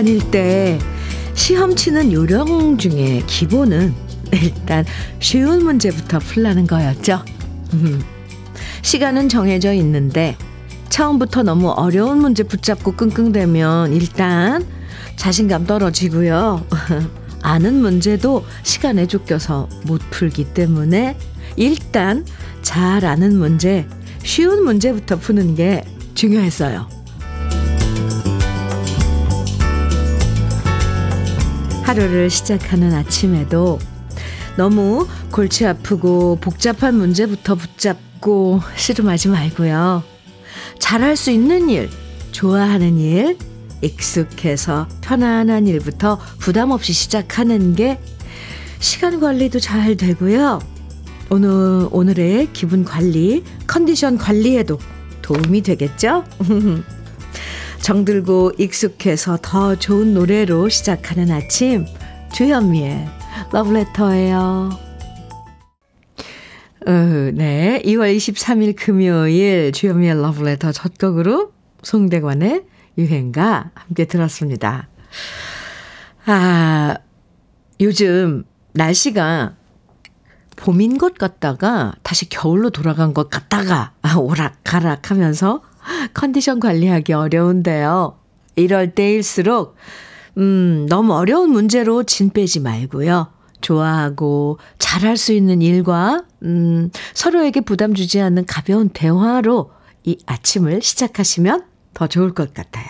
다닐 때 시험 치는 요령 중에 기본은 일단 쉬운 문제부터 풀라는 거였죠. 시간은 정해져 있는데 처음부터 너무 어려운 문제 붙잡고 끙끙대면 일단 자신감 떨어지고요. 아는 문제도 시간에 쫓겨서 못 풀기 때문에 일단 잘 아는 문제, 쉬운 문제부터 푸는 게 중요했어요. 하루를 시작하는 아침에도 너무 골치 아프고 복잡한 문제부터 붙잡고 씨름하지 말고요. 잘할 수 있는 일, 좋아하는 일, 익숙해서 편안한 일부터 부담 없이 시작하는 게 시간 관리도 잘 되고요. 오늘, 오늘의 기분 관리, 컨디션 관리에도 도움이 되겠죠? 정들고 익숙해서 더 좋은 노래로 시작하는 아침, 주현미의 러브레터예요. 어, 네, 2월 23일 금요일 주현미의 러브레터 첫 곡으로 송대관의 유행가 함께 들었습니다. 아, 요즘 날씨가 봄인 것 같다가 다시 겨울로 돌아간 것 같다가 오락가락 하면서 컨디션 관리하기 어려운데요. 이럴 때일수록, 음, 너무 어려운 문제로 진 빼지 말고요. 좋아하고 잘할 수 있는 일과, 음, 서로에게 부담 주지 않는 가벼운 대화로 이 아침을 시작하시면 더 좋을 것 같아요.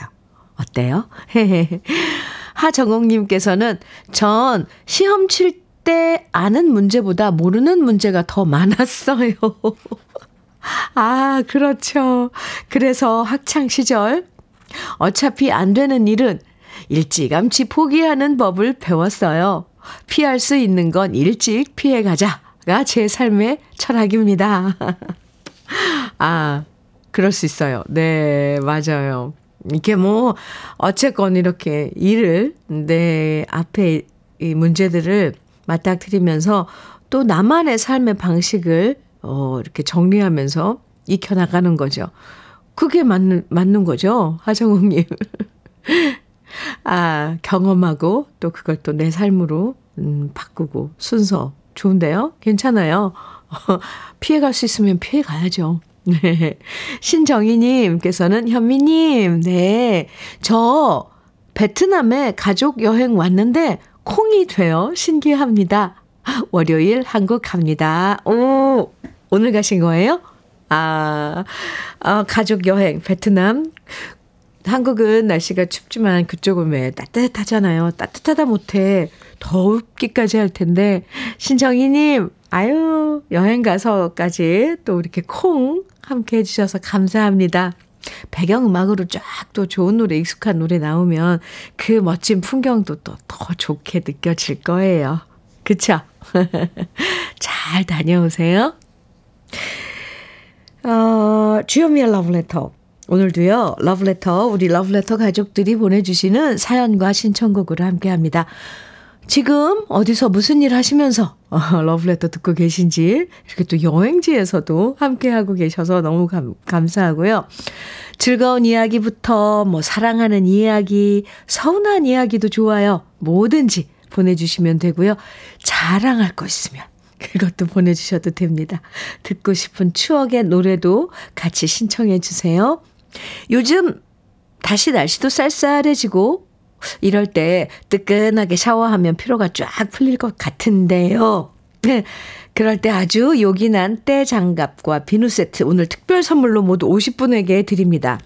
어때요? 하정옥님께서는 전 시험 칠 때 아는 문제보다 모르는 문제가 더 많았어요. 아, 그렇죠. 그래서 학창 시절 어차피 안 되는 일은 일찌감치 포기하는 법을 배웠어요. 피할 수 있는 건 일찍 피해 가자가 제 삶의 철학입니다. 아, 그럴 수 있어요. 네, 맞아요. 이게 뭐, 어쨌건 이렇게 일을, 내 앞에 이 문제들을 맞닥뜨리면서 또 나만의 삶의 방식을, 어, 이렇게 정리하면서 익혀나가는 거죠. 그게 맞는, 맞는 거죠. 하정욱님. 아, 경험하고 또 그걸 또 내 삶으로, 음, 바꾸고 순서. 좋은데요? 괜찮아요. 피해갈 수 있으면 피해가야죠. 네. 신정희님께서는 현미님, 네. 저 베트남에 가족 여행 왔는데 콩이 되어 신기합니다. 월요일 한국 갑니다. 오, 오늘 가신 거예요? 아, 아 가족 여행, 베트남. 한국은 날씨가 춥지만 그쪽은 왜 따뜻하잖아요. 따뜻하다 못해 더웁기까지 할 텐데 신정희님 아유 여행 가서까지 또 이렇게 콩 함께 해주셔서 감사합니다. 배경음악으로 쫙 또 좋은 노래, 익숙한 노래 나오면 그 멋진 풍경도 또 더 좋게 느껴질 거예요. 그쵸? 잘 다녀오세요. 어, 주요미의 러브레터. 오늘도요, 러브레터, 우리 러브레터 가족들이 보내주시는 사연과 신청곡으로 함께 합니다. 지금 어디서 무슨 일 하시면서 어, 러브레터 듣고 계신지 이렇게 또 여행지에서도 함께하고 계셔서 너무 감, 감사하고요. 즐거운 이야기부터 뭐 사랑하는 이야기, 서운한 이야기도 좋아요. 뭐든지 보내주시면 되고요. 자랑할 거 있으면 그것도 보내주셔도 됩니다. 듣고 싶은 추억의 노래도 같이 신청해 주세요. 요즘 다시 날씨도 쌀쌀해지고 이럴 때 뜨끈하게 샤워하면 피로가 쫙 풀릴 것 같은데요. 네. 그럴 때 아주 요긴한 때 장갑과 비누 세트 오늘 특별 선물로 모두 50분에게 드립니다.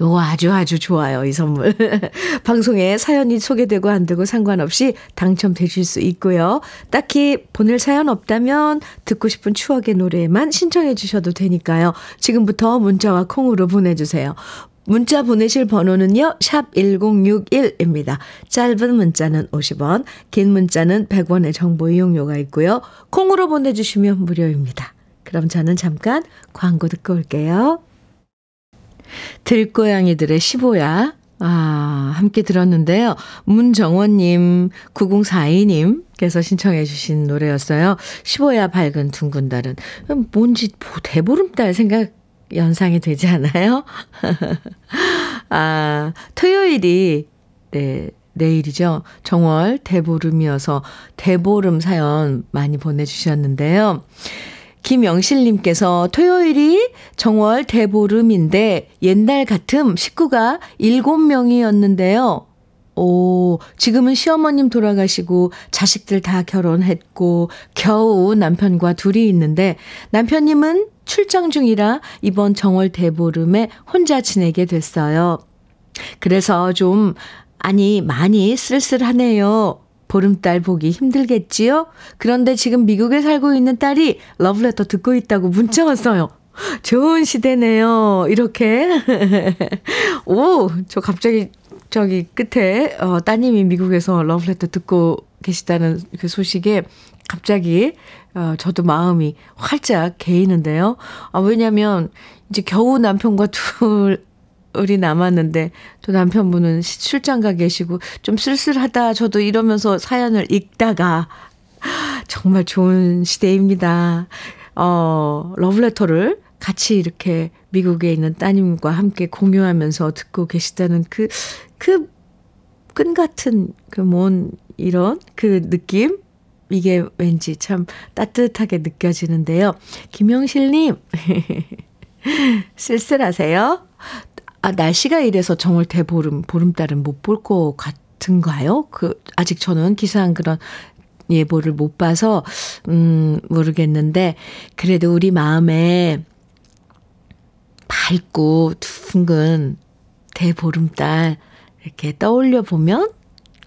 요거 아주 아주 좋아요, 이 선물. 방송에 사연이 소개되고 안 되고 상관없이 당첨되실 수 있고요. 딱히 보낼 사연 없다면 듣고 싶은 추억의 노래만 신청해 주셔도 되니까요. 지금부터 문자와 콩으로 보내주세요. 문자 보내실 번호는요, 샵 1061입니다. 짧은 문자는 50원, 긴 문자는 100원의 정보 이용료가 있고요. 콩으로 보내주시면 무료입니다. 그럼 저는 잠깐 광고 듣고 올게요. 들고양이들의 15야. 아, 함께 들었는데요. 문정원님, 9042님께서 신청해 주신 노래였어요. 15야 밝은 둥근 달은. 뭔지 대보름달 생각 연상이 되지 않아요? 아, 토요일이 네, 내일이죠. 정월 대보름이어서 대보름 사연 많이 보내주셨는데요. 김영실님께서 토요일이 정월 대보름인데 옛날 같음 식구가 7명이었는데요. 오, 지금은 시어머님 돌아가시고 자식들 다 결혼했고 겨우 남편과 둘이 있는데 남편님은 출장 중이라 이번 정월 대보름에 혼자 지내게 됐어요. 그래서 좀 아니 많이 쓸쓸하네요. 보름달 보기 힘들겠지요? 그런데 지금 미국에 살고 있는 딸이 러브레터 듣고 있다고 문자 왔어요. 좋은 시대네요. 이렇게. 오, 저 갑자기 저기 끝에 어, 따님이 미국에서 러브레터 듣고 계시다는 그 소식에 갑자기 어, 저도 마음이 활짝 개이는데요. 아, 왜냐면 이제 겨우 남편과 둘 우리 남았는데 또 남편분은 출장 가 계시고 좀 쓸쓸하다 저도 이러면서 사연을 읽다가 정말 좋은 시대입니다. 어, 러브레터를 같이 이렇게 미국에 있는 따님과 함께 공유하면서 듣고 계시다는 그, 그, 끈 같은 그 뭔 이런 그 느낌? 이게 왠지 참 따뜻하게 느껴지는데요. 김영실님, 쓸쓸하세요? 아, 날씨가 이래서 정월 대보름, 보름달은 못 볼 것 같은가요? 그, 아직 저는 기사한 그런 예보를 못 봐서, 음, 모르겠는데, 그래도 우리 마음에 밝고 둥근 대보름달 이렇게 떠올려 보면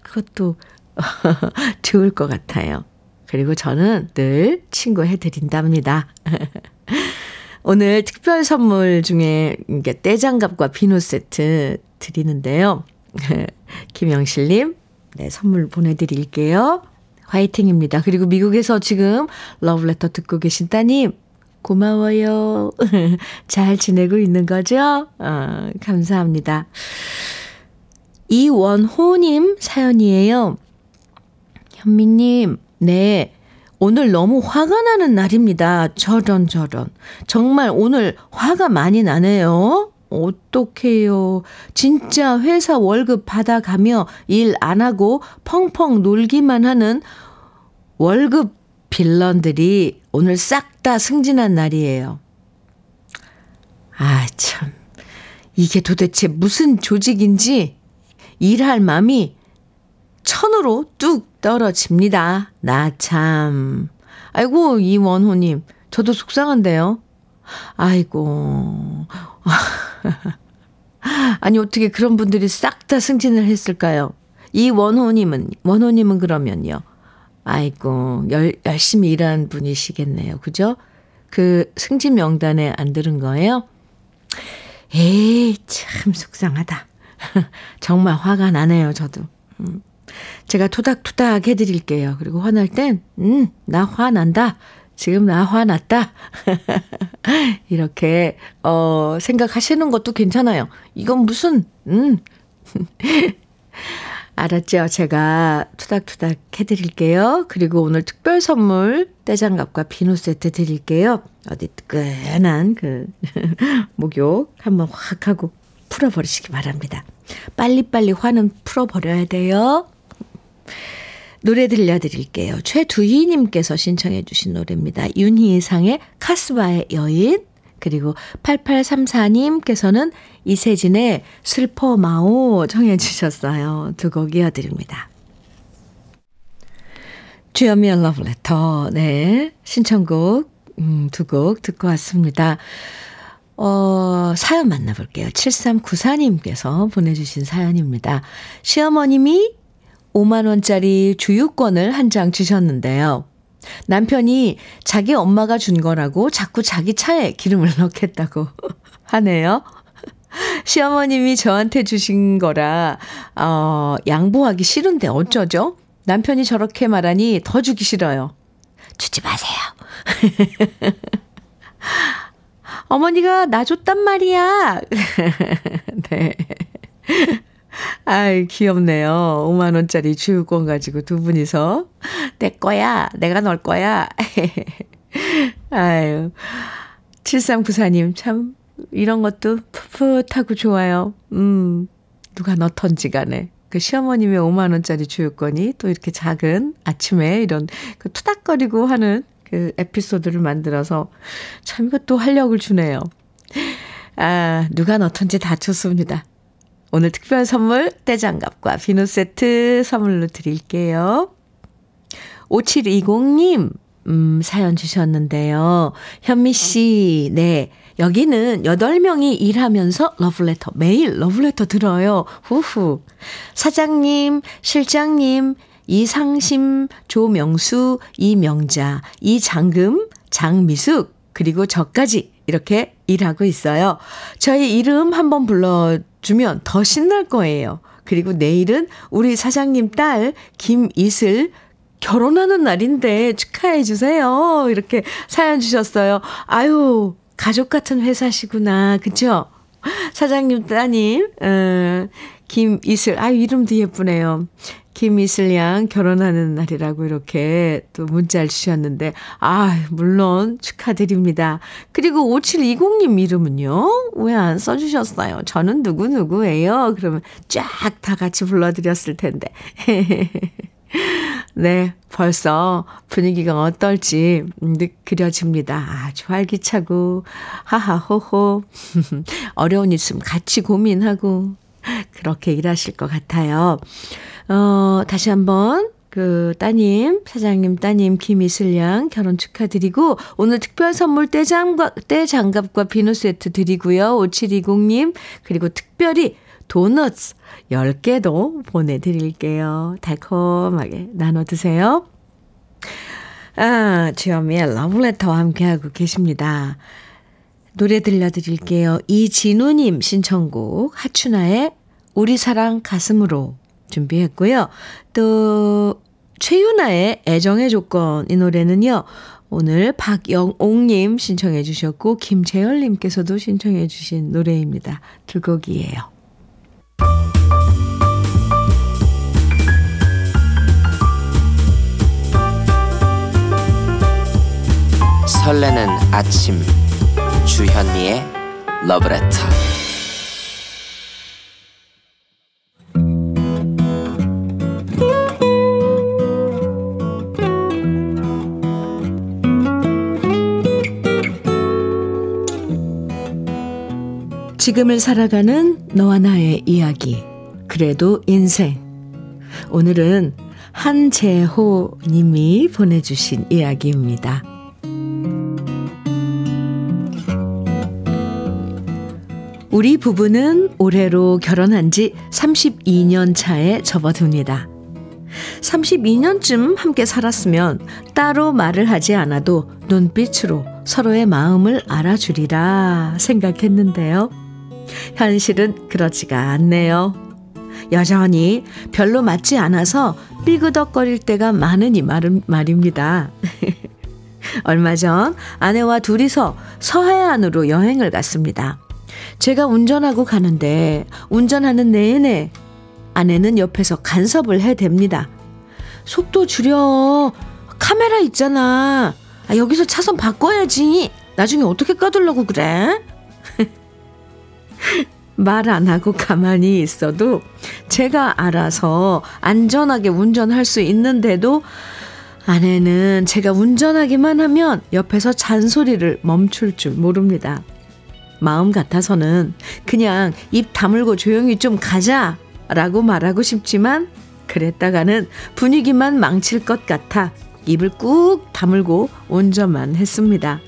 그것도 좋을 것 같아요. 그리고 저는 늘 친구 해드린답니다. 오늘 특별 선물 중에 떼장갑과 비누 세트 드리는데요. 김영실님, 네, 선물 보내드릴게요. 화이팅입니다. 그리고 미국에서 지금 러브레터 듣고 계신 따님, 고마워요. 잘 지내고 있는 거죠? 어, 감사합니다. 이원호님 사연이에요. 현미님, 네. 오늘 너무 화가 나는 날입니다. 저런 저런. 정말 오늘 화가 많이 나네요. 어떡해요. 진짜 회사 월급 받아가며 일 안 하고 펑펑 놀기만 하는 월급 빌런들이 오늘 싹 다 승진한 날이에요. 아, 참. 이게 도대체 무슨 조직인지 일할 마음이 천으로 뚝 떨어집니다. 나 참. 아이고, 이원호님. 저도 속상한데요. 아이고. 아니, 어떻게 그런 분들이 싹 다 승진을 했을까요? 이원호님은, 원호님은 그러면요. 아이고, 열, 열심히 일한 분이시겠네요. 그죠? 그 승진 명단에 안 들은 거예요? 에이, 참 속상하다. 정말 화가 나네요, 저도. 음. 제가 토닥토닥 해드릴게요. 그리고 화날 땐, 음, 나 화난다. 지금 나 화났다. 이렇게, 어, 생각하시는 것도 괜찮아요. 이건 무슨, 음. 알았죠? 제가 투닥투닥 해드릴게요. 그리고 오늘 특별 선물 떼장갑과 비누 세트 드릴게요. 어디 뜨끈한 그 목욕 한번 확 하고 풀어버리시기 바랍니다. 빨리빨리 화는 풀어버려야 돼요. 노래 들려드릴게요. 최두희님께서 신청해 주신 노래입니다. 윤희상의 카스바의 여인 그리고 8834님께서는 이세진의 슬퍼 마오 청해 주셨어요. 두 곡 이어드립니다. 주현미의 러브레터, 네. 신청곡, 음, 두 곡 듣고 왔습니다. 어, 사연 만나볼게요. 7394님께서 보내주신 사연입니다. 시어머님이 5만원짜리 주유권을 한 장 주셨는데요. 남편이 자기 엄마가 준 거라고 자꾸 자기 차에 기름을 넣겠다고 하네요. 시어머님이 저한테 주신 거라, 어, 양보하기 싫은데 어쩌죠? 남편이 저렇게 말하니 더 주기 싫어요. 주지 마세요. 어머니가 나 줬단 말이야. 네. 아이, 귀엽네요. 5만원짜리 주유권 가지고 두 분이서. 내 거야. 내가 넣을 거야. 아유. 7394님, 참, 이런 것도 풋풋하고 좋아요. 음, 누가 넣던지 간에. 그 시어머님의 5만원짜리 주유권이 또 이렇게 작은 아침에 이런 그 투닥거리고 하는 그 에피소드를 만들어서 참 이것도 활력을 주네요. 아, 누가 넣던지 다 좋습니다. 오늘 특별 선물 떼장갑과 비누 세트 선물로 드릴게요. 5720님, 음, 사연 주셨는데요. 현미 씨, 네. 여기는 8명이 일하면서 러브레터, 매일 러브레터 들어요. 후후. 사장님, 실장님, 이상심, 조명수, 이명자, 이장금, 장미숙, 그리고 저까지 이렇게 일하고 있어요. 저희 이름 한번 불러 주면 더 신날 거예요. 그리고 내일은 우리 사장님 딸 김이슬 결혼하는 날인데 축하해 주세요. 이렇게 사연 주셨어요. 아유, 가족 같은 회사시구나. 그쵸? 사장님 따님, 어, 김이슬, 아유, 이름도 예쁘네요. 김이슬 양 결혼하는 날이라고 이렇게 또 문자를 주셨는데, 아, 물론 축하드립니다. 그리고 5720님 이름은요? 왜 안 써주셨어요? 저는 누구누구예요? 그러면 쫙 다 같이 불러드렸을 텐데. 네, 벌써 분위기가 어떨지 그려집니다. 아주 활기차고, 하하호호. 어려운 일 있으면 같이 고민하고, 그렇게 일하실 것 같아요. 어, 다시 한번 그 따님, 사장님 따님 김이슬 양 결혼 축하드리고 오늘 특별 선물 떼장갑, 떼장갑과 비누 세트 드리고요. 5720님 그리고 특별히 도넛 10개도 보내드릴게요. 달콤하게 나눠 드세요. 아, 주현미의 러브레터와 함께하고 계십니다. 노래 들려드릴게요. 이진우님 신청곡 하춘아의 우리 사랑 가슴으로 준비했고요. 또 최윤아의 애정의 조건 이 노래는요. 오늘 박영옥님 신청해 주셨고 김재열님께서도 신청해 주신 노래입니다. 두 곡이에요. 설레는 아침 주현미의 러브레터 지금을 살아가는 너와 나의 이야기 그래도 인생 오늘은 한재호 님이 보내주신 이야기입니다. 우리 부부는 올해로 결혼한 지 32년 차에 접어듭니다. 32년쯤 함께 살았으면 따로 말을 하지 않아도 눈빛으로 서로의 마음을 알아주리라 생각했는데요. 현실은 그렇지가 않네요. 여전히 별로 맞지 않아서 삐그덕거릴 때가 많으니 말은 말입니다. 얼마 전 아내와 둘이서 서해안으로 여행을 갔습니다. 제가 운전하고 가는데 운전하는 내내 아내는 옆에서 간섭을 해댑니다. 속도 줄여. 카메라 있잖아. 아, 여기서 차선 바꿔야지. 나중에 어떻게 까둘라고 그래? 말안 하고 가만히 있어도 제가 알아서 안전하게 운전할 수 있는데도 아내는 제가 운전하기만 하면 옆에서 잔소리를 멈출 줄 모릅니다. 마음 같아서는 그냥 입 다물고 조용히 좀 가자 라고 말하고 싶지만 그랬다가는 분위기만 망칠 것 같아 입을 꾹 다물고 운전만 했습니다.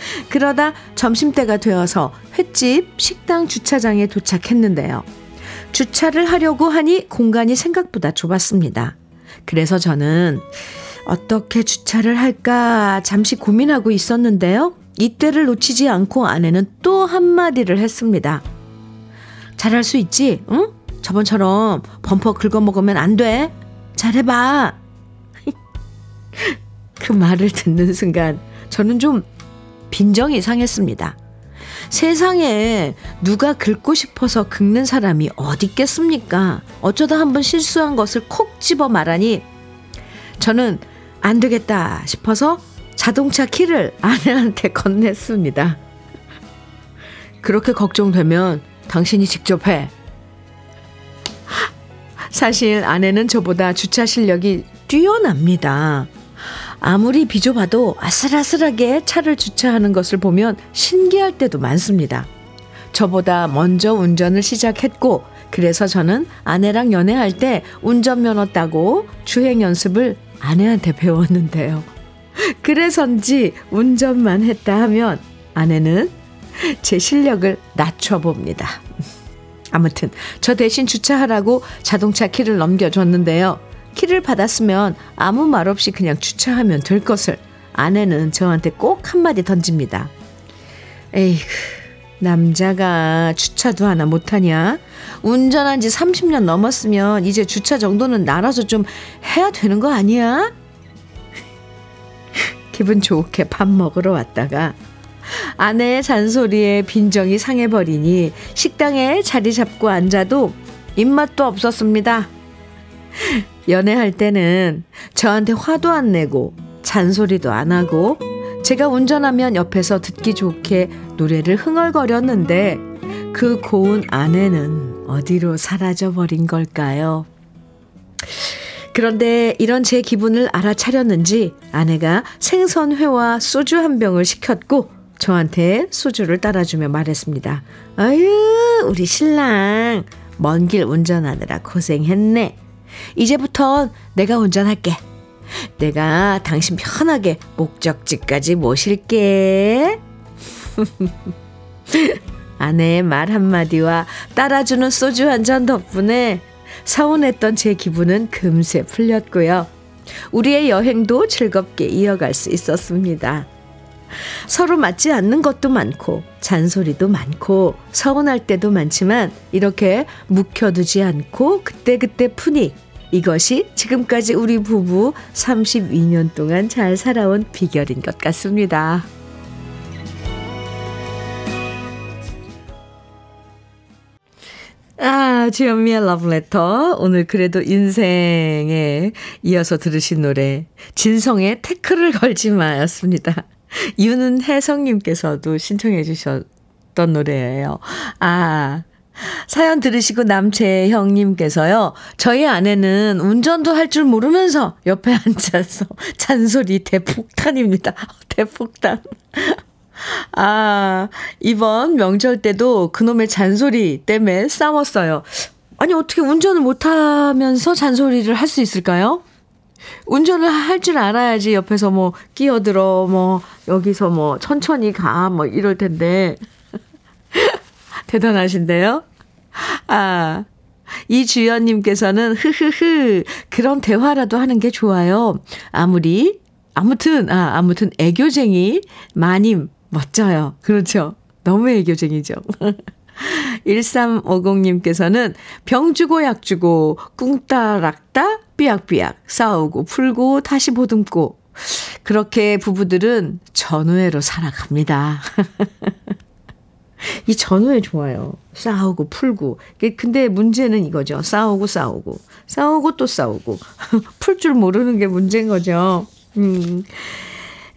그러다 점심때가 되어서 횟집 식당 주차장에 도착했는데요. 주차를 하려고 하니 공간이 생각보다 좁았습니다. 그래서 저는 어떻게 주차를 할까 잠시 고민하고 있었는데요. 이때를 놓치지 않고 아내는 또 한마디를 했습니다. 잘할 수 있지? 응? 저번처럼 범퍼 긁어먹으면 안 돼. 잘해봐. 그 말을 듣는 순간 저는 좀 빈정이 상했습니다. 세상에 누가 긁고 싶어서 긁는 사람이 어디 있겠습니까? 어쩌다 한번 실수한 것을 콕 집어 말하니 저는 안 되겠다 싶어서 자동차 키를 아내한테 건넸습니다. 그렇게 걱정되면 당신이 직접 해. 사실 아내는 저보다 주차 실력이 뛰어납니다. 아무리 비좁아도 아슬아슬하게 차를 주차하는 것을 보면 신기할 때도 많습니다. 저보다 먼저 운전을 시작했고, 그래서 저는 아내랑 연애할 때 운전면허 따고 주행 연습을 아내한테 배웠는데요. 그래서인지 운전만 했다 하면 아내는 제 실력을 낮춰봅니다. 아무튼 저 대신 주차하라고 자동차 키를 넘겨줬는데요. 키를 받았으면 아무 말 없이 그냥 주차하면 될 것을 아내는 저한테 꼭 한마디 던집니다. 에이그, 남자가 주차도 하나 못하냐? 운전한 지 30년 넘었으면 이제 주차 정도는 날아서 좀 해야 되는 거 아니야? 기분 좋게 밥 먹으러 왔다가 아내의 잔소리에 빈정이 상해버리니 식당에 자리 잡고 앉아도 입맛도 없었습니다. 연애할 때는 저한테 화도 안 내고 잔소리도 안 하고 제가 운전하면 옆에서 듣기 좋게 노래를 흥얼거렸는데 그 고운 아내는 어디로 사라져 버린 걸까요? 그런데 이런 제 기분을 알아차렸는지 아내가 생선회와 소주 한 병을 시켰고 저한테 소주를 따라주며 말했습니다. 아유, 우리 신랑 먼 길 운전하느라 고생했네. 이제부터 내가 운전할게. 내가 당신 편하게 목적지까지 모실게. 아내의 말 한마디와 따라주는 소주 한 잔 덕분에 서운했던 제 기분은 금세 풀렸고요. 우리의 여행도 즐겁게 이어갈 수 있었습니다. 서로 맞지 않는 것도 많고 잔소리도 많고 서운할 때도 많지만 이렇게 묵혀두지 않고 그때그때 푸니 이것이 지금까지 우리 부부 32년 동안 잘 살아온 비결인 것 같습니다. 아, 주현미의 러브레터. 오늘 그래도 인생에 이어서 들으신 노래, 진성의 태클을 걸지 마였습니다. 윤혜성님께서도 신청해 주셨던 노래예요. 아, 사연 들으시고 남재형님께서요, 저희 아내는 운전도 할 줄 모르면서 옆에 앉아서 잔소리 대폭탄입니다. 대폭탄. 아, 이번 명절 때도 그놈의 잔소리 때문에 싸웠어요. 아니, 어떻게 운전을 못하면서 잔소리를 할 수 있을까요? 운전을 할 줄 알아야지 옆에서 뭐 끼어들어, 뭐, 여기서 뭐 천천히 가, 뭐 이럴 텐데. 대단하신데요? 아, 이주연님께서는 흐흐흐, 그런 대화라도 하는 게 좋아요. 아무리, 아무튼, 아, 아무튼 애교쟁이 마님, 멋져요. 그렇죠. 너무 애교쟁이죠. 1350님께서는 병 주고 약 주고 꿍따락따 삐약삐약 싸우고 풀고 다시 보듬고 그렇게 부부들은 전우회로 살아갑니다. 이 전우회 좋아요. 싸우고 풀고. 근데 문제는 이거죠. 싸우고 싸우고. 싸우고 또 싸우고. 풀 줄 모르는 게 문제인 거죠. 음.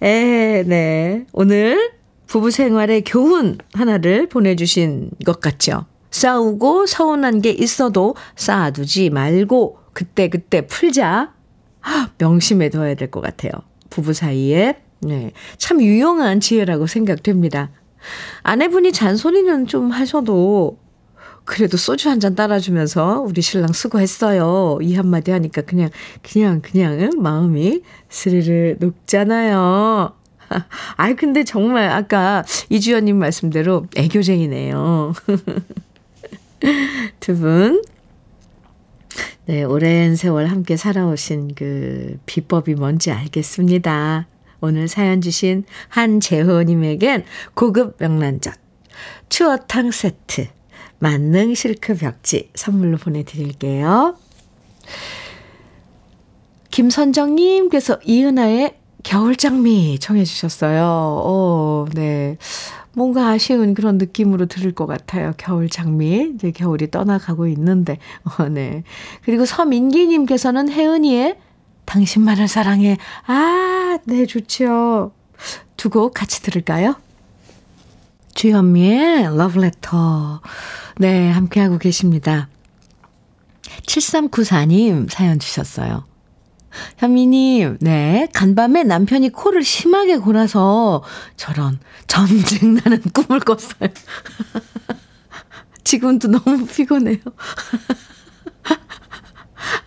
에, 네. 오늘 부부 생활의 교훈 하나를 보내주신 것 같죠. 싸우고 서운한 게 있어도 쌓아두지 말고 그때그때 풀자. 명심해 둬야 될 것 같아요. 부부 사이에. 네. 참 유용한 지혜라고 생각됩니다. 아내분이 잔소리는 좀 하셔도 그래도 소주 한 잔 따라주면서 우리 신랑 수고했어요. 이 한마디 하니까 그냥, 그냥, 그냥 마음이 스르르 녹잖아요. 아이, 근데 정말 아까 이주연님 말씀대로 애교쟁이네요. 두 분. 네, 오랜 세월 함께 살아오신 그 비법이 뭔지 알겠습니다. 오늘 사연 주신 한재호님에겐 고급 명란젓, 추어탕 세트, 만능 실크 벽지 선물로 보내드릴게요. 김선정님께서 이은아의 겨울장미 청해 주셨어요. 오, 네. 뭔가 아쉬운 그런 느낌으로 들을 것 같아요. 겨울 장미. 이제 겨울이 떠나가고 있는데. 어, 네. 그리고 서민기님께서는 혜은이의 당신만을 사랑해. 아, 네, 좋죠. 두곡 같이 들을까요? 주현미의 러브레터. 네, 함께하고 계십니다. 7394님 사연 주셨어요. 현미님, 네. 간밤에 남편이 코를 심하게 골아서 저런 전쟁 나는 꿈을 꿨어요. 지금도 너무 피곤해요.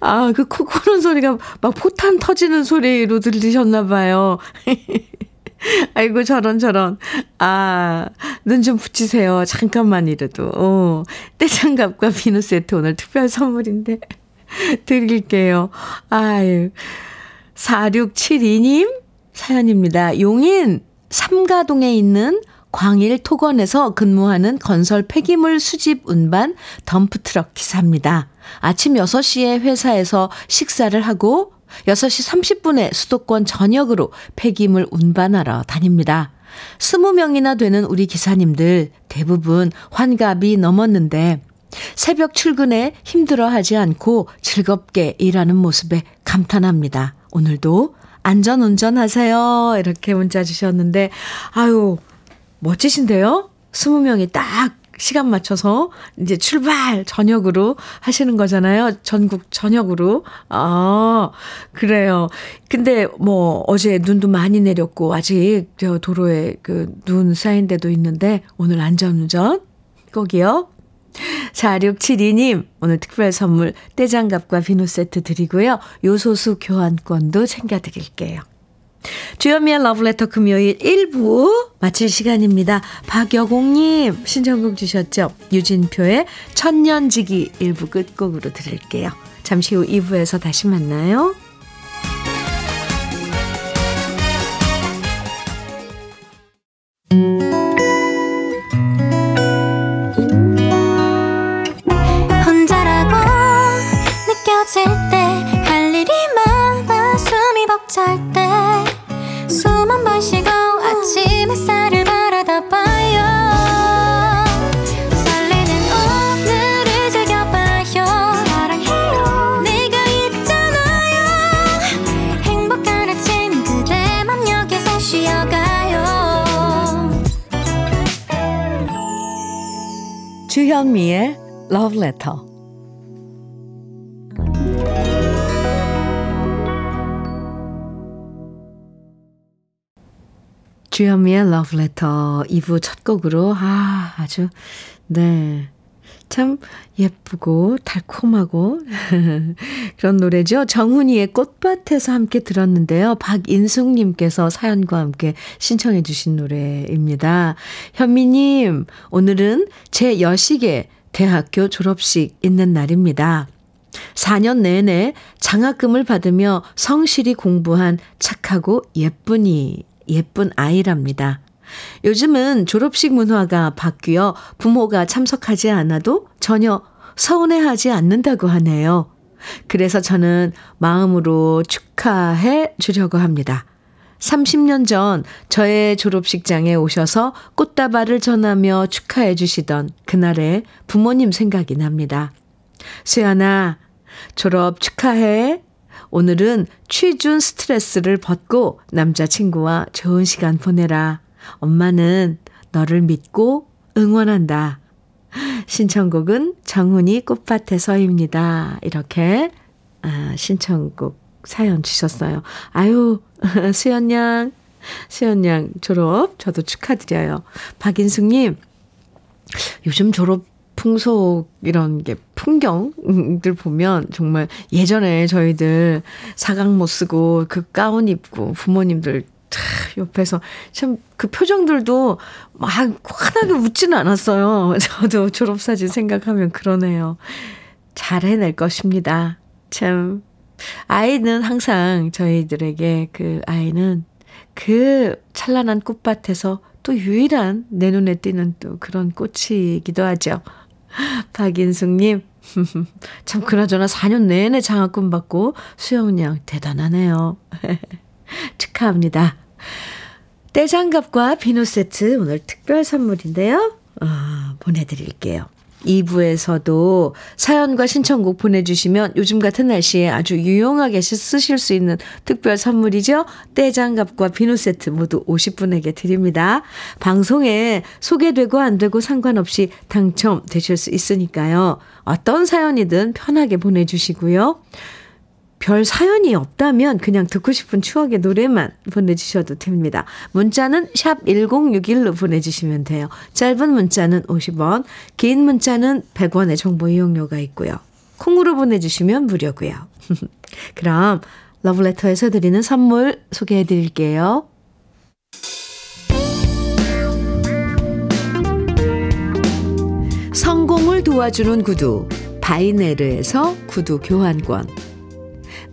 아, 그코 고는 소리가 막 포탄 터지는 소리로 들리셨나 봐요. 아이고, 저런, 저런. 아, 눈 좀 붙이세요. 잠깐만이라도. 어, 떼장갑과 비누 세트 오늘 특별 선물인데. 드릴게요. 아유. 4672님 사연입니다. 용인 삼가동에 있는 광일 토건에서 근무하는 건설 폐기물 수집 운반 덤프트럭 기사입니다. 아침 6시에 회사에서 식사를 하고 6시 30분에 수도권 전역으로 폐기물 운반하러 다닙니다. 20명이나 되는 우리 기사님들 대부분 환갑이 넘었는데 새벽 출근에 힘들어 하지 않고 즐겁게 일하는 모습에 감탄합니다. 오늘도 안전 운전하세요. 이렇게 문자 주셨는데, 아유, 멋지신데요? 20명이 딱 시간 맞춰서 이제 출발 저녁으로 하시는 거잖아요. 전국 전역으로. 아, 그래요. 근데 뭐 어제 눈도 많이 내렸고 아직 저 도로에 그 눈 쌓인 데도 있는데 오늘 안전운전 꼭이요. 4672님, 오늘 특별 선물 떼장갑과 비누 세트 드리고요. 요소수 교환권도 챙겨드릴게요. 주현미의 러브레터 금요일 1부 마칠 시간입니다. 박여공님 신청곡 주셨죠? 유진표의 천년지기 1부 끝곡으로 들을게요. 잠시 후 2부에서 다시 만나요. 주현미의 Love Letter. 주현미의 Love Letter 2부 첫 곡으로 아 아주 네. 참 예쁘고 달콤하고 그런 노래죠. 정훈이의 꽃밭에서 함께 들었는데요. 박인숙님께서 사연과 함께 신청해 주신 노래입니다. 현미님, 오늘은 제 여식의 대학교 졸업식 있는 날입니다. 4년 내내 장학금을 받으며 성실히 공부한 착하고 예쁜이, 예쁜 아이랍니다. 요즘은 졸업식 문화가 바뀌어 부모가 참석하지 않아도 전혀 서운해하지 않는다고 하네요. 그래서 저는 마음으로 축하해 주려고 합니다. 30년 전 저의 졸업식장에 오셔서 꽃다발을 전하며 축하해 주시던 그날의 부모님 생각이 납니다. 수연아, 졸업 축하해. 오늘은 취준 스트레스를 벗고 남자친구와 좋은 시간 보내라. 엄마는 너를 믿고 응원한다. 신청곡은 정훈이 꽃밭에 서입니다. 이렇게 아, 신청곡 사연 주셨어요. 아유, 수연 양, 수연 양 졸업 저도 축하드려요. 박인숙님, 요즘 졸업 풍속 이런 게 풍경들 보면 정말 예전에 저희들 사각 못 쓰고 그 가운 입고 부모님들 옆에서 참 그 표정들도 막 환하게 웃지는 않았어요. 저도 졸업사진 생각하면 그러네요. 잘 해낼 것입니다. 참, 아이는 항상 저희들에게 그 아이는 그 찬란한 꽃밭에서 또 유일한 내 눈에 띄는 또 그런 꽃이기도 하죠. 박인숙님, 참, 그나저나 4년 내내 장학금 받고 수영양 대단하네요. 축하합니다. 떼장갑과 비누 세트 오늘 특별 선물인데요. 아, 보내드릴게요. 2부에서도 사연과 신청곡 보내주시면 요즘 같은 날씨에 아주 유용하게 쓰실 수 있는 특별 선물이죠. 떼장갑과 비누 세트 모두 50분에게 드립니다. 방송에 소개되고 안 되고 상관없이 당첨되실 수 있으니까요. 어떤 사연이든 편하게 보내주시고요. 별 사연이 없다면 그냥 듣고 싶은 추억의 노래만 보내주셔도 됩니다. 문자는 샵 1061로 보내주시면 돼요. 짧은 문자는 50원, 긴 문자는 100원의 정보 이용료가 있고요. 콩으로 보내주시면 무료고요. 그럼 러브레터에서 드리는 선물 소개해 드릴게요. 성공을 도와주는 구두 바이네르에서 구두 교환권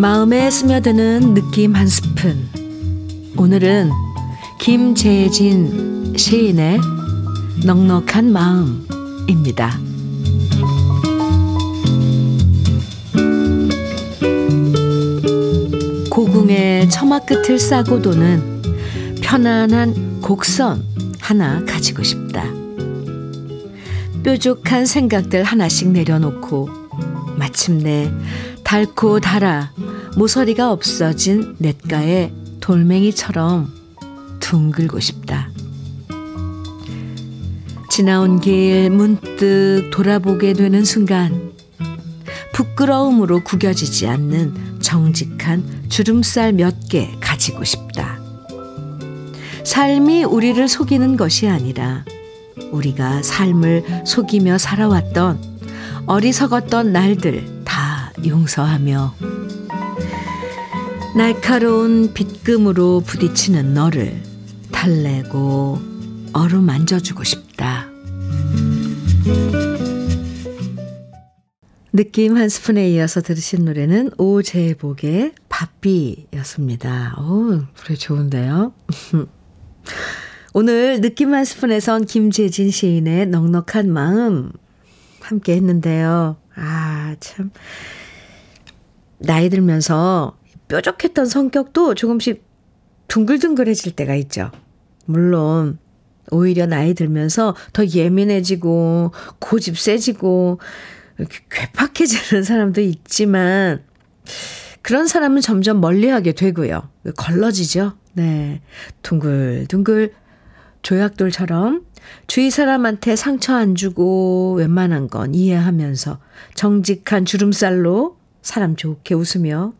마음에 스며드는 느낌 한 스푼. 오늘은 김재진 시인의 넉넉한 마음입니다. 고궁의 처마 끝을 싸고 도는 편안한 곡선 하나 가지고 싶다. 뾰족한 생각들 하나씩 내려놓고 마침내 달고 달아 모서리가 없어진 냇가의 돌멩이처럼 둥글고 싶다. 지나온 길 문득 돌아보게 되는 순간 부끄러움으로 구겨지지 않는 정직한 주름살 몇 개 가지고 싶다. 삶이 우리를 속이는 것이 아니라 우리가 삶을 속이며 살아왔던 어리석었던 날들 다 용서하며 날카로운 빗금으로 부딪히는 너를 달래고 어루만져주고 싶다. 느낌 한 스푼에 이어서 들으신 노래는 오재복의 바삐였습니다. 오, 노래 좋은데요? 오늘 느낌 한 스푼에선 김재진 시인의 넉넉한 마음 함께 했는데요. 아, 참. 나이 들면서 뾰족했던 성격도 조금씩 둥글둥글해질 때가 있죠. 물론, 오히려 나이 들면서 더 예민해지고, 고집 세지고, 괴팍해지는 사람도 있지만, 그런 사람은 점점 멀리하게 되고요. 걸러지죠. 네. 둥글둥글 조약돌처럼 주위 사람한테 상처 안 주고 웬만한 건 이해하면서 정직한 주름살로 사람 좋게 웃으며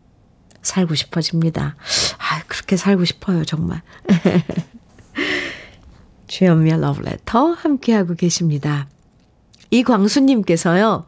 살고 싶어집니다. 아, 그렇게 살고 싶어요, 정말. 주현미의 러브레터 함께하고 계십니다. 이광수님께서요.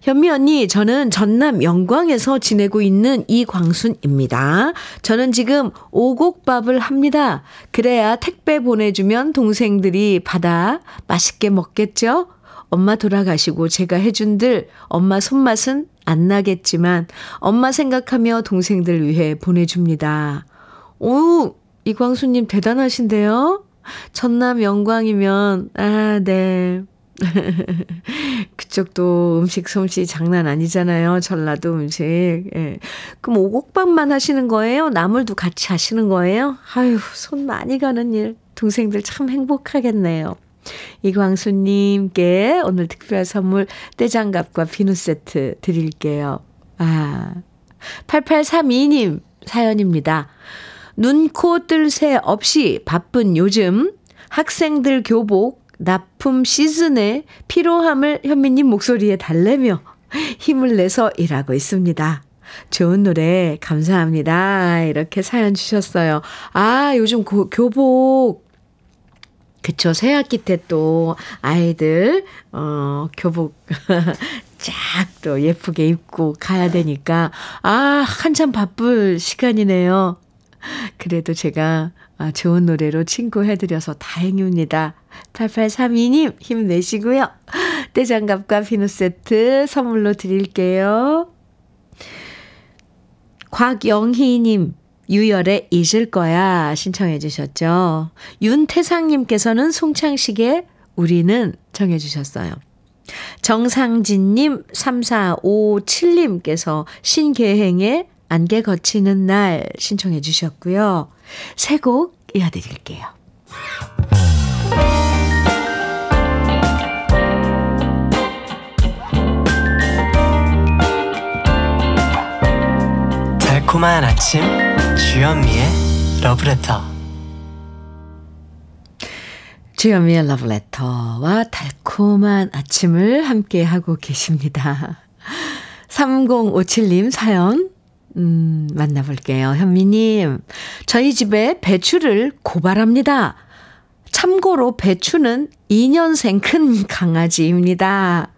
현미 언니, 저는 전남 영광에서 지내고 있는 이광순입니다. 저는 지금 오곡밥을 합니다. 그래야 택배 보내주면 동생들이 받아 맛있게 먹겠죠? 엄마 돌아가시고 제가 해준들 엄마 손맛은 안 나겠지만 엄마 생각하며 동생들 위해 보내줍니다. 오, 이광수님 대단하신데요? 전남 영광이면, 아, 네. 그쪽도 음식 솜씨 장난 아니잖아요. 전라도 음식. 예. 그럼 오곡밥만 하시는 거예요? 나물도 같이 하시는 거예요? 아유, 손 많이 가는 일. 동생들 참 행복하겠네요. 이광수님께 오늘 특별 선물 떼장갑과 비누 세트 드릴게요. 아, 8832님 사연입니다. 눈, 코, 뜰 새 없이 바쁜 요즘 학생들 교복 납품 시즌에 피로함을 현미님 목소리에 달래며 힘을 내서 일하고 있습니다. 좋은 노래 감사합니다. 이렇게 사연 주셨어요. 아, 요즘 고, 교복 그쵸. 새학기 때 또 아이들, 어, 교복 쫙 또 예쁘게 입고 가야 되니까, 아, 한참 바쁠 시간이네요. 그래도 제가 아, 좋은 노래로 친구해드려서 다행입니다. 8832님 힘내시고요. 떼장갑과 비누 세트 선물로 드릴게요. 곽영희님 유열의 잊을 거야 신청해 주셨죠. 윤태상님께서는 송창식의 우리는 정해 주셨어요. 정상진님 3457님께서 신계행의 안개 거치는 날 신청해 주셨고요. 새 곡 이어드릴게요. 달콤한 아침 주현미의 러브레터 주현미의 러브레터와 달콤한 아침을 함께 하고 계십니다. 3057님 사연 음, 만나볼게요. 현미님, 저희 집에 배추를 고발합니다. 참고로 배추는 2년생 큰 강아지입니다.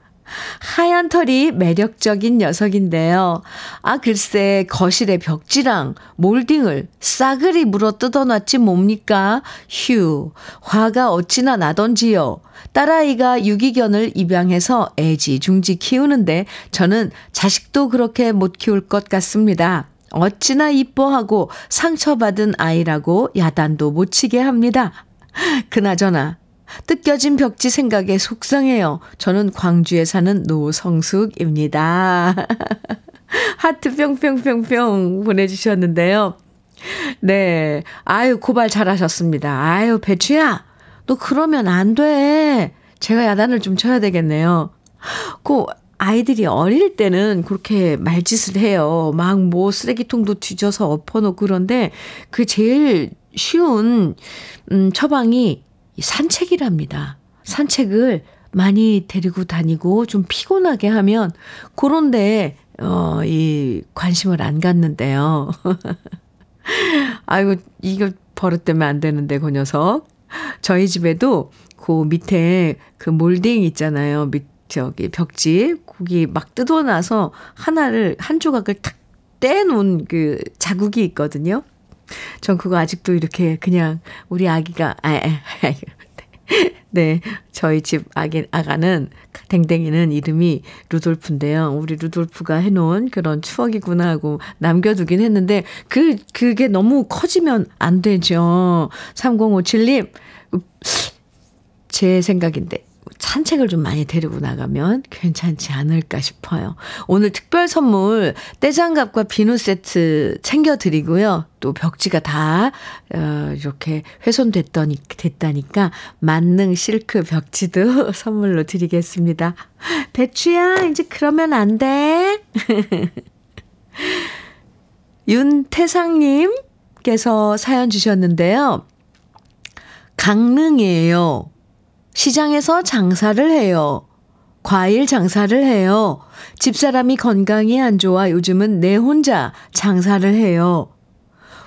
하얀 털이 매력적인 녀석인데요. 아, 글쎄, 거실에 벽지랑 몰딩을 싸그리 물어 뜯어놨지 뭡니까? 휴, 화가 어찌나 나던지요. 딸아이가 유기견을 입양해서 애지중지 키우는데 저는 자식도 그렇게 못 키울 것 같습니다. 어찌나 이뻐하고 상처받은 아이라고 야단도 못 치게 합니다. 그나저나 뜯겨진 벽지 생각에 속상해요. 저는 광주에 사는 노성숙입니다. 하트 뿅뿅뿅뿅 보내주셨는데요. 네. 아유, 고발 잘하셨습니다. 아유, 배추야, 너 그러면 안 돼. 제가 야단을 좀 쳐야 되겠네요. 그, 아이들이 어릴 때는 그렇게 말짓을 해요. 막 뭐 쓰레기통도 뒤져서 엎어놓고 그런데 그 제일 쉬운, 음, 처방이 산책이랍니다. 산책을 많이 데리고 다니고 좀 피곤하게 하면 그런데 어, 이 관심을 안 갖는데요. 아이고 이거 버릇되면 안 되는데 그 녀석. 저희 집에도 그 밑에 그 몰딩 있잖아요. 밑 저기 벽지 거기 막 뜯어놔서 하나를 한 조각을 탁 떼놓은 그 자국이 있거든요. 전 그거 아직도 이렇게 그냥 우리 아기가, 아, 아, 아, 네. 저희 집 아기, 아가는, 댕댕이는 이름이 루돌프인데요. 우리 루돌프가 해놓은 그런 추억이구나 하고 남겨두긴 했는데, 그, 그게 너무 커지면 안 되죠. 3057님, 제 생각인데, 산책을 좀 많이 데리고 나가면 괜찮지 않을까 싶어요. 오늘 특별 선물 떼장갑과 비누 세트 챙겨드리고요. 또 벽지가 다 어, 이렇게 훼손됐더니 됐다니까 만능 실크 벽지도 선물로 드리겠습니다. 배추야 이제 그러면 안 돼. 윤태상님께서 사연 주셨는데요. 강릉이에요. 시장에서 장사를 해요. 과일 장사를 해요. 집사람이 건강이 안 좋아 요즘은 내 혼자 장사를 해요.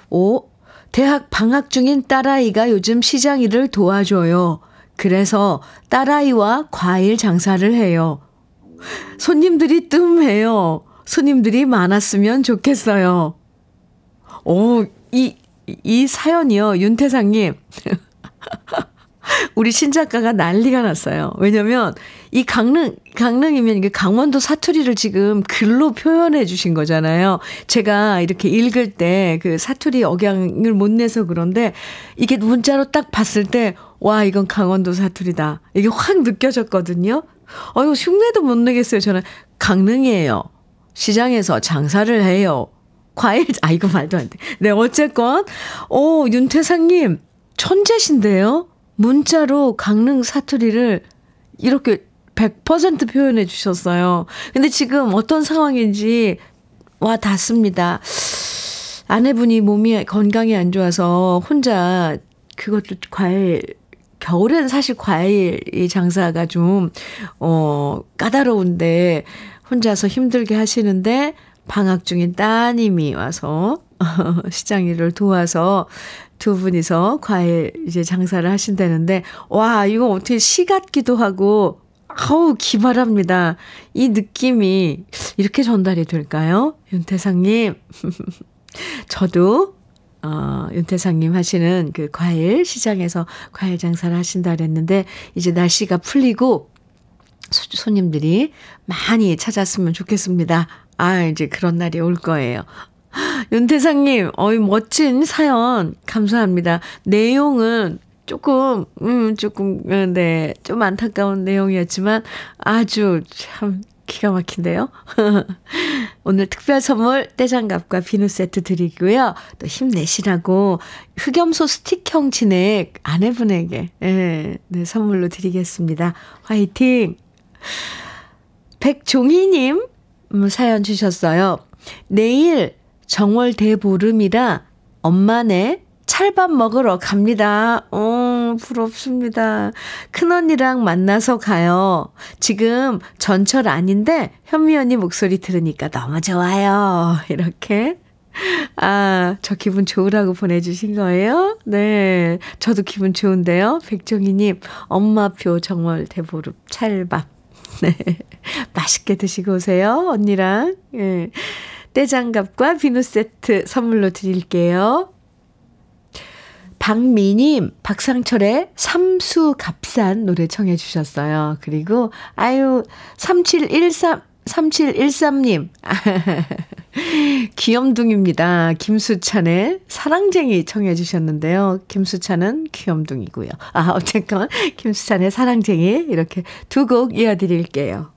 오, 대학 방학 중인 딸아이가 요즘 시장 일을 도와줘요. 그래서 딸아이와 과일 장사를 해요. 손님들이 뜸해요. 손님들이 많았으면 좋겠어요. 오, 이, 이 사연이요. 윤태상님. 우리 신작가가 난리가 났어요. 왜냐면 이 강릉, 강릉이면 이게 강원도 사투리를 지금 글로 표현해 주신 거잖아요. 제가 이렇게 읽을 때 그 사투리 억양을 못 내서 그런데 이게 문자로 딱 봤을 때, 와, 이건 강원도 사투리다. 이게 확 느껴졌거든요. 어유 흉내도 못 내겠어요. 저는 강릉이에요. 시장에서 장사를 해요. 과일, 아, 이거 말도 안 돼. 네, 어쨌건, 오, 윤태상님, 천재신데요? 문자로 강릉 사투리를 이렇게 100% 표현해 주셨어요. 근데 지금 어떤 상황인지 와 닿습니다. 아내분이 몸이 건강이 안 좋아서 혼자 그것도 과일 겨울엔 사실 과일 이 장사가 좀 어 까다로운데 혼자서 힘들게 하시는데 방학 중인 따님이 와서 시장 일을 도와서 두 분이서 과일 이제 장사를 하신다는데, 와, 이거 어떻게 시 같기도 하고, 아우, 기발합니다. 이 느낌이 이렇게 전달이 될까요? 윤태상님. 저도, 어, 윤태상님 하시는 그 과일 시장에서 과일 장사를 하신다 그랬는데, 이제 날씨가 풀리고, 손님들이 많이 찾았으면 좋겠습니다. 아, 이제 그런 날이 올 거예요. 윤태상님, 어이, 멋진 사연, 감사합니다. 내용은 조금, 음, 조금, 어, 네, 좀 안타까운 내용이었지만 아주 참 기가 막힌데요. 오늘 특별 선물 떼장갑과 비누 세트 드리고요. 또 힘내시라고 흑염소 스틱형 진액 아내분에게, 예, 네, 선물로 드리겠습니다. 화이팅! 백종희님, 음, 사연 주셨어요. 내일 정월 대보름이라 엄마네 찰밥 먹으러 갑니다. 어, 부럽습니다. 큰언니랑 만나서 가요. 지금 전철 아닌데 현미 언니 목소리 들으니까 너무 좋아요. 이렇게. 아, 저 기분 좋으라고 보내주신 거예요? 네. 저도 기분 좋은데요. 백종희님, 엄마표 정월 대보름 찰밥. 네. 맛있게 드시고 오세요. 언니랑. 예. 떼장갑과 비누 세트 선물로 드릴게요. 박미님, 박상철의 삼수갑산 노래 청해 주셨어요. 그리고, 아유, 3713, 3713님. 귀염둥입니다. 김수찬의 사랑쟁이 청해 주셨는데요. 김수찬은 귀염둥이고요. 아, 어쨌건, 김수찬의 사랑쟁이 이렇게 두 곡 이어드릴게요.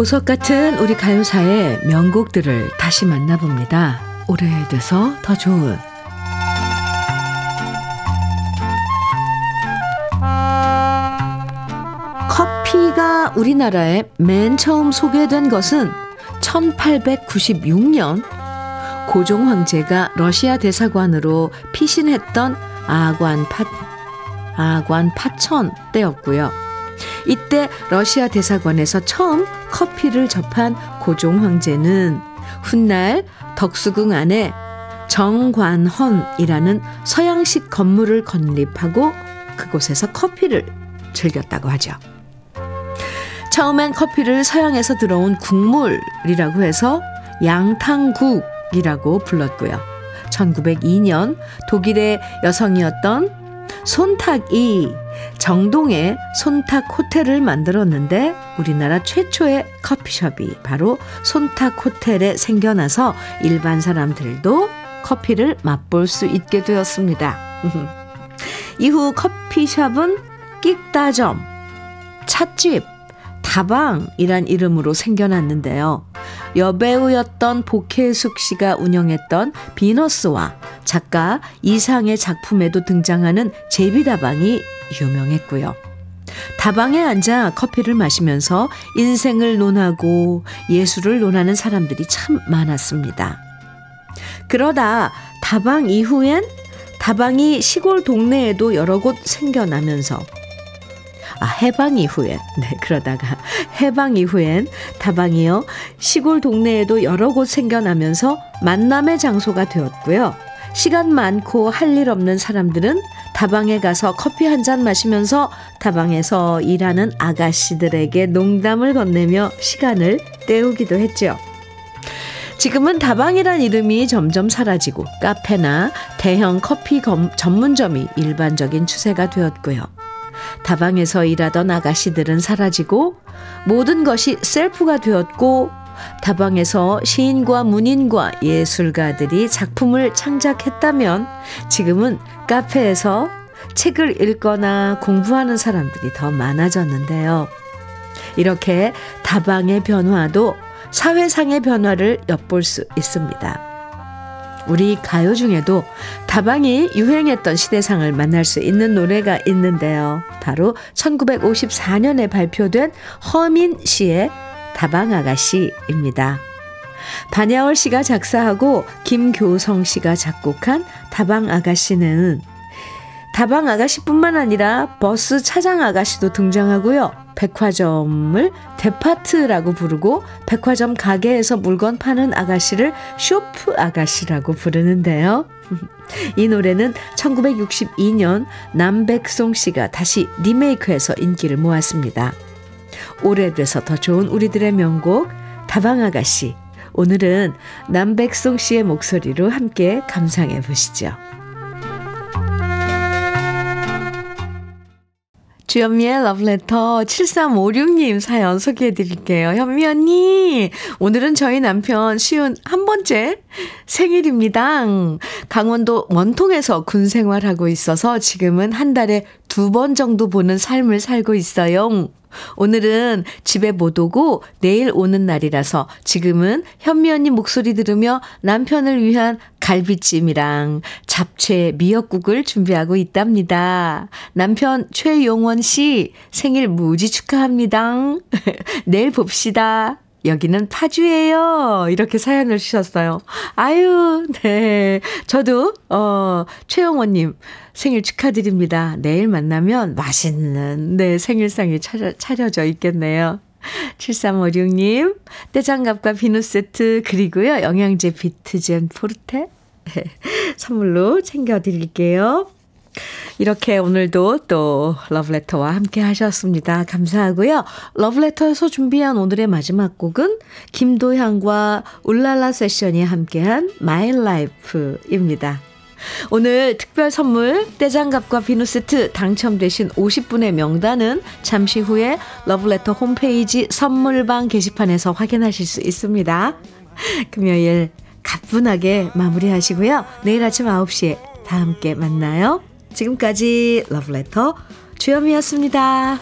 보석 같은 우리 가요사의 명곡들을 다시 만나봅니다. 오래돼서 더 좋은 커피가 우리나라에 맨 처음 소개된 것은 1896년 고종 황제가 러시아 대사관으로 피신했던 아관 파, 아관 파천 때였고요. 이때 러시아 대사관에서 처음 커피를 접한 고종 황제는 훗날 덕수궁 안에 정관헌이라는 서양식 건물을 건립하고 그곳에서 커피를 즐겼다고 하죠. 처음엔 커피를 서양에서 들어온 국물이라고 해서 양탕국이라고 불렀고요. 1902년 독일의 여성이었던 손탁이 정동에 손탁 호텔을 만들었는데 우리나라 최초의 커피숍이 바로 손탁 호텔에 생겨나서 일반 사람들도 커피를 맛볼 수 있게 되었습니다. 이후 커피숍은 끽다점, 찻집, 다방이란 이름으로 생겨났는데요. 여배우였던 복혜숙 씨가 운영했던 비너스와 작가 이상의 작품에도 등장하는 제비다방이 유명했고요. 다방에 앉아 커피를 마시면서 인생을 논하고 예술을 논하는 사람들이 참 많았습니다. 그러다 다방 이후엔 다방이 시골 동네에도 여러 곳 생겨나면서 아, 해방 이후엔. 네, 그러다가 해방 이후엔 다방이요. 시골 동네에도 여러 곳 생겨나면서 만남의 장소가 되었고요. 시간 많고 할 일 없는 사람들은 다방에 가서 커피 한 잔 마시면서 다방에서 일하는 아가씨들에게 농담을 건네며 시간을 때우기도 했죠. 지금은 다방이란 이름이 점점 사라지고 카페나 대형 커피 검, 전문점이 일반적인 추세가 되었고요. 다방에서 일하던 아가씨들은 사라지고 모든 것이 셀프가 되었고 다방에서 시인과 문인과 예술가들이 작품을 창작했다면 지금은 카페에서 책을 읽거나 공부하는 사람들이 더 많아졌는데요. 이렇게 다방의 변화도 사회상의 변화를 엿볼 수 있습니다. 우리 가요 중에도 다방이 유행했던 시대상을 만날 수 있는 노래가 있는데요. 바로 1954년에 발표된 허민 씨의 다방 아가씨입니다. 반야월 씨가 작사하고 김교성 씨가 작곡한 다방 아가씨는 다방 아가씨뿐만 아니라 버스 차장 아가씨도 등장하고요. 백화점을 데파트라고 부르고 백화점 가게에서 물건 파는 아가씨를 쇼프 아가씨라고 부르는데요. 이 노래는 1962년 남백송 씨가 다시 리메이크해서 인기를 모았습니다. 오래돼서 더 좋은 우리들의 명곡 다방 아가씨. 오늘은 남백송 씨의 목소리로 함께 감상해 보시죠. 주현미의 러브레터 7356님 사연 소개해 드릴게요. 현미 언니, 오늘은 저희 남편 쉬운 한 번째 생일입니다. 강원도 원통에서 군 생활하고 있어서 지금은 한 달에 두 번 정도 보는 삶을 살고 있어요. 오늘은 집에 못 오고 내일 오는 날이라서 지금은 현미 언니 목소리 들으며 남편을 위한 갈비찜이랑 잡채 미역국을 준비하고 있답니다. 남편 최용원 씨 생일 무지 축하합니다. 내일 봅시다. 여기는 파주예요. 이렇게 사연을 주셨어요. 아유, 네. 저도 어 최영원님 생일 축하드립니다. 내일 만나면 맛있는 네 생일상이 차려, 차려져 있겠네요. 7356님, 떼장갑과 비누 세트, 그리고요, 영양제 비트젠 포르테 선물로 챙겨드릴게요. 이렇게 오늘도 또 러브레터와 함께 하셨습니다. 감사하고요. 러브레터에서 준비한 오늘의 마지막 곡은 김도향과 울랄라 세션이 함께한 My Life입니다. 오늘 특별 선물 떼장갑과 비누 세트 당첨되신 50분의 명단은 잠시 후에 러브레터 홈페이지 선물방 게시판에서 확인하실 수 있습니다. 금요일 가뿐하게 마무리하시고요. 내일 아침 9시에 다 함께 만나요. 지금까지 러브레터 주현미였습니다.